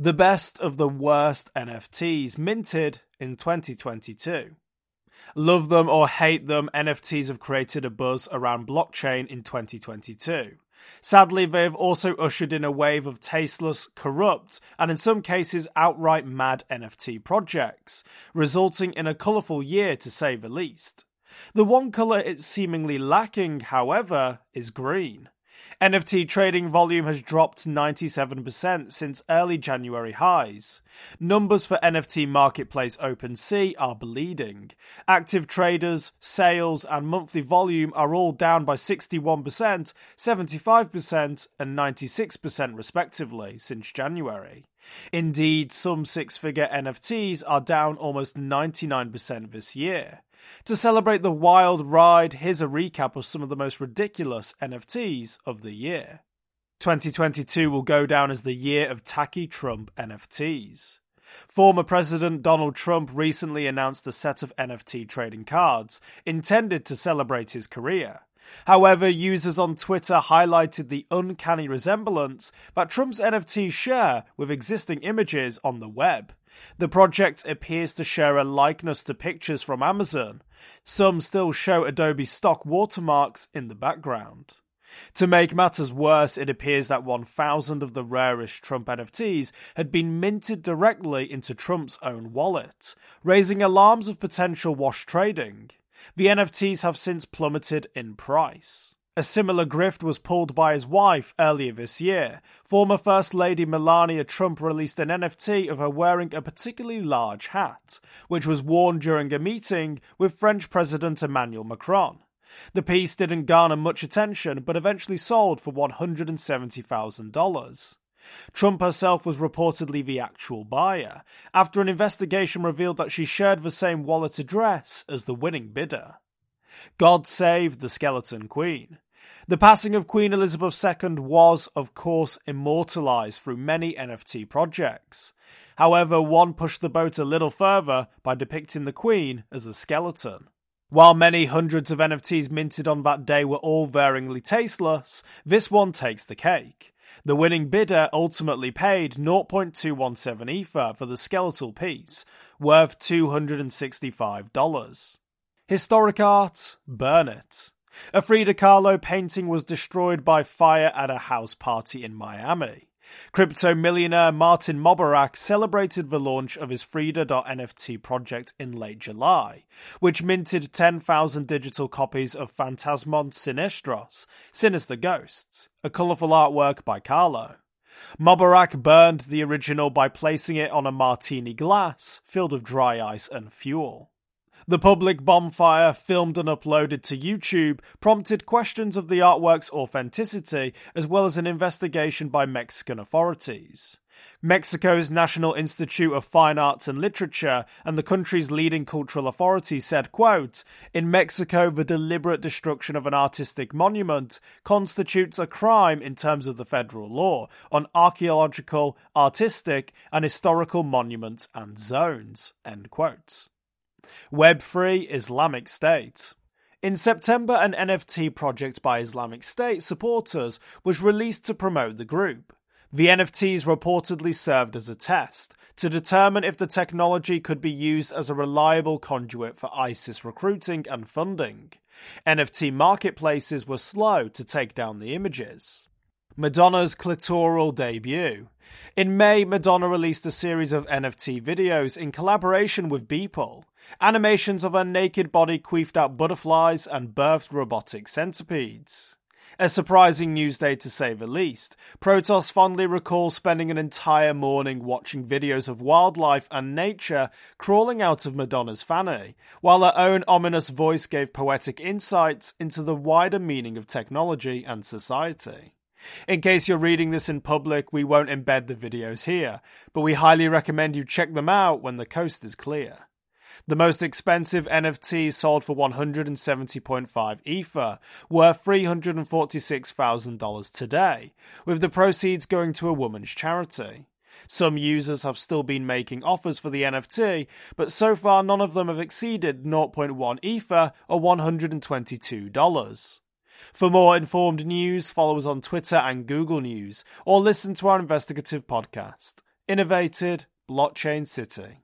The best of the worst NFTs minted in 2022. Love them or hate them, NFTs have created a buzz around blockchain in 2022. Sadly, they have also ushered in a wave of tasteless, corrupt, and in some cases outright mad NFT projects, resulting in a colourful year to say the least. The one colour it's seemingly lacking, however, is green. NFT trading volume has dropped 97% since early January highs. Numbers for NFT marketplace OpenSea are bleeding. Active traders, sales, and monthly volume are all down by 61%, 75%, and 96% respectively since January. Indeed, some six figure NFTs are down almost 99% this year. To celebrate the wild ride, here's a recap of some of the most ridiculous NFTs of the year. 2022 will go down as the year of tacky Trump NFTs. Former President Donald Trump recently announced a set of NFT trading cards intended to celebrate his career. However, users on Twitter highlighted the uncanny resemblance that Trump's NFTs share with existing images on the web. The project appears to share a likeness to pictures from Amazon. Some still show Adobe stock watermarks in the background. To make matters worse, it appears that 1,000 of the rarest Trump NFTs had been minted directly into Trump's own wallet, raising alarms of potential wash trading. The NFTs have since plummeted in price. A similar grift was pulled by his wife earlier this year. Former First Lady Melania Trump released an NFT of her wearing a particularly large hat, which was worn during a meeting with French President Emmanuel Macron. The piece didn't garner much attention, but eventually sold for $170,000. Trump herself was reportedly the actual buyer, after an investigation revealed that she shared the same wallet address as the winning bidder. God save the Skeleton Queen. The passing of Queen Elizabeth II was, of course, immortalised through many NFT projects. However, one pushed the boat a little further by depicting the Queen as a skeleton. While many hundreds of NFTs minted on that day were all varyingly tasteless, this one takes the cake. The winning bidder ultimately paid 0.217 Ether for the skeletal piece, worth $265. Historic art, burn it. A Frida Kahlo painting was destroyed by fire at a house party in Miami. Crypto millionaire Martin Mobarak celebrated the launch of his Frida.nft project in late July, which minted 10,000 digital copies of Fantasmones Siniestros, Sinister Ghosts, a colourful artwork by Kahlo. Mobarak burned the original by placing it on a martini glass filled with dry ice and fuel. The public bonfire, filmed and uploaded to YouTube, prompted questions of the artwork's authenticity, as well as an investigation by Mexican authorities. Mexico's National Institute of Fine Arts and Literature and the country's leading cultural authorities said, quote, In Mexico, the deliberate destruction of an artistic monument constitutes a crime in terms of the federal law on archaeological, artistic, and historical monuments and zones, end quote. Web3 Islamic State. In September, an NFT project by Islamic State supporters was released to promote the group. The NFTs reportedly served as a test to determine if the technology could be used as a reliable conduit for ISIS recruiting and funding. NFT marketplaces were slow to take down the images. Madonna's clitoral debut. In May, Madonna released a series of NFT videos in collaboration with Beeple. Animations of her naked body queefed out butterflies and birthed robotic centipedes. A surprising news day to say the least. Protos fondly recalls spending an entire morning watching videos of wildlife and nature crawling out of Madonna's fanny, while her own ominous voice gave poetic insights into the wider meaning of technology and society. In case you're reading this in public, we won't embed the videos here, but we highly recommend you check them out when the coast is clear. The most expensive NFT sold for 170.5 Ether, worth $346,000 today, with the proceeds going to a woman's charity. Some users have still been making offers for the NFT, but so far none of them have exceeded 0.1 Ether or $122. For more informed news, follow us on Twitter and Google News, or listen to our investigative podcast. innovated blockchain city.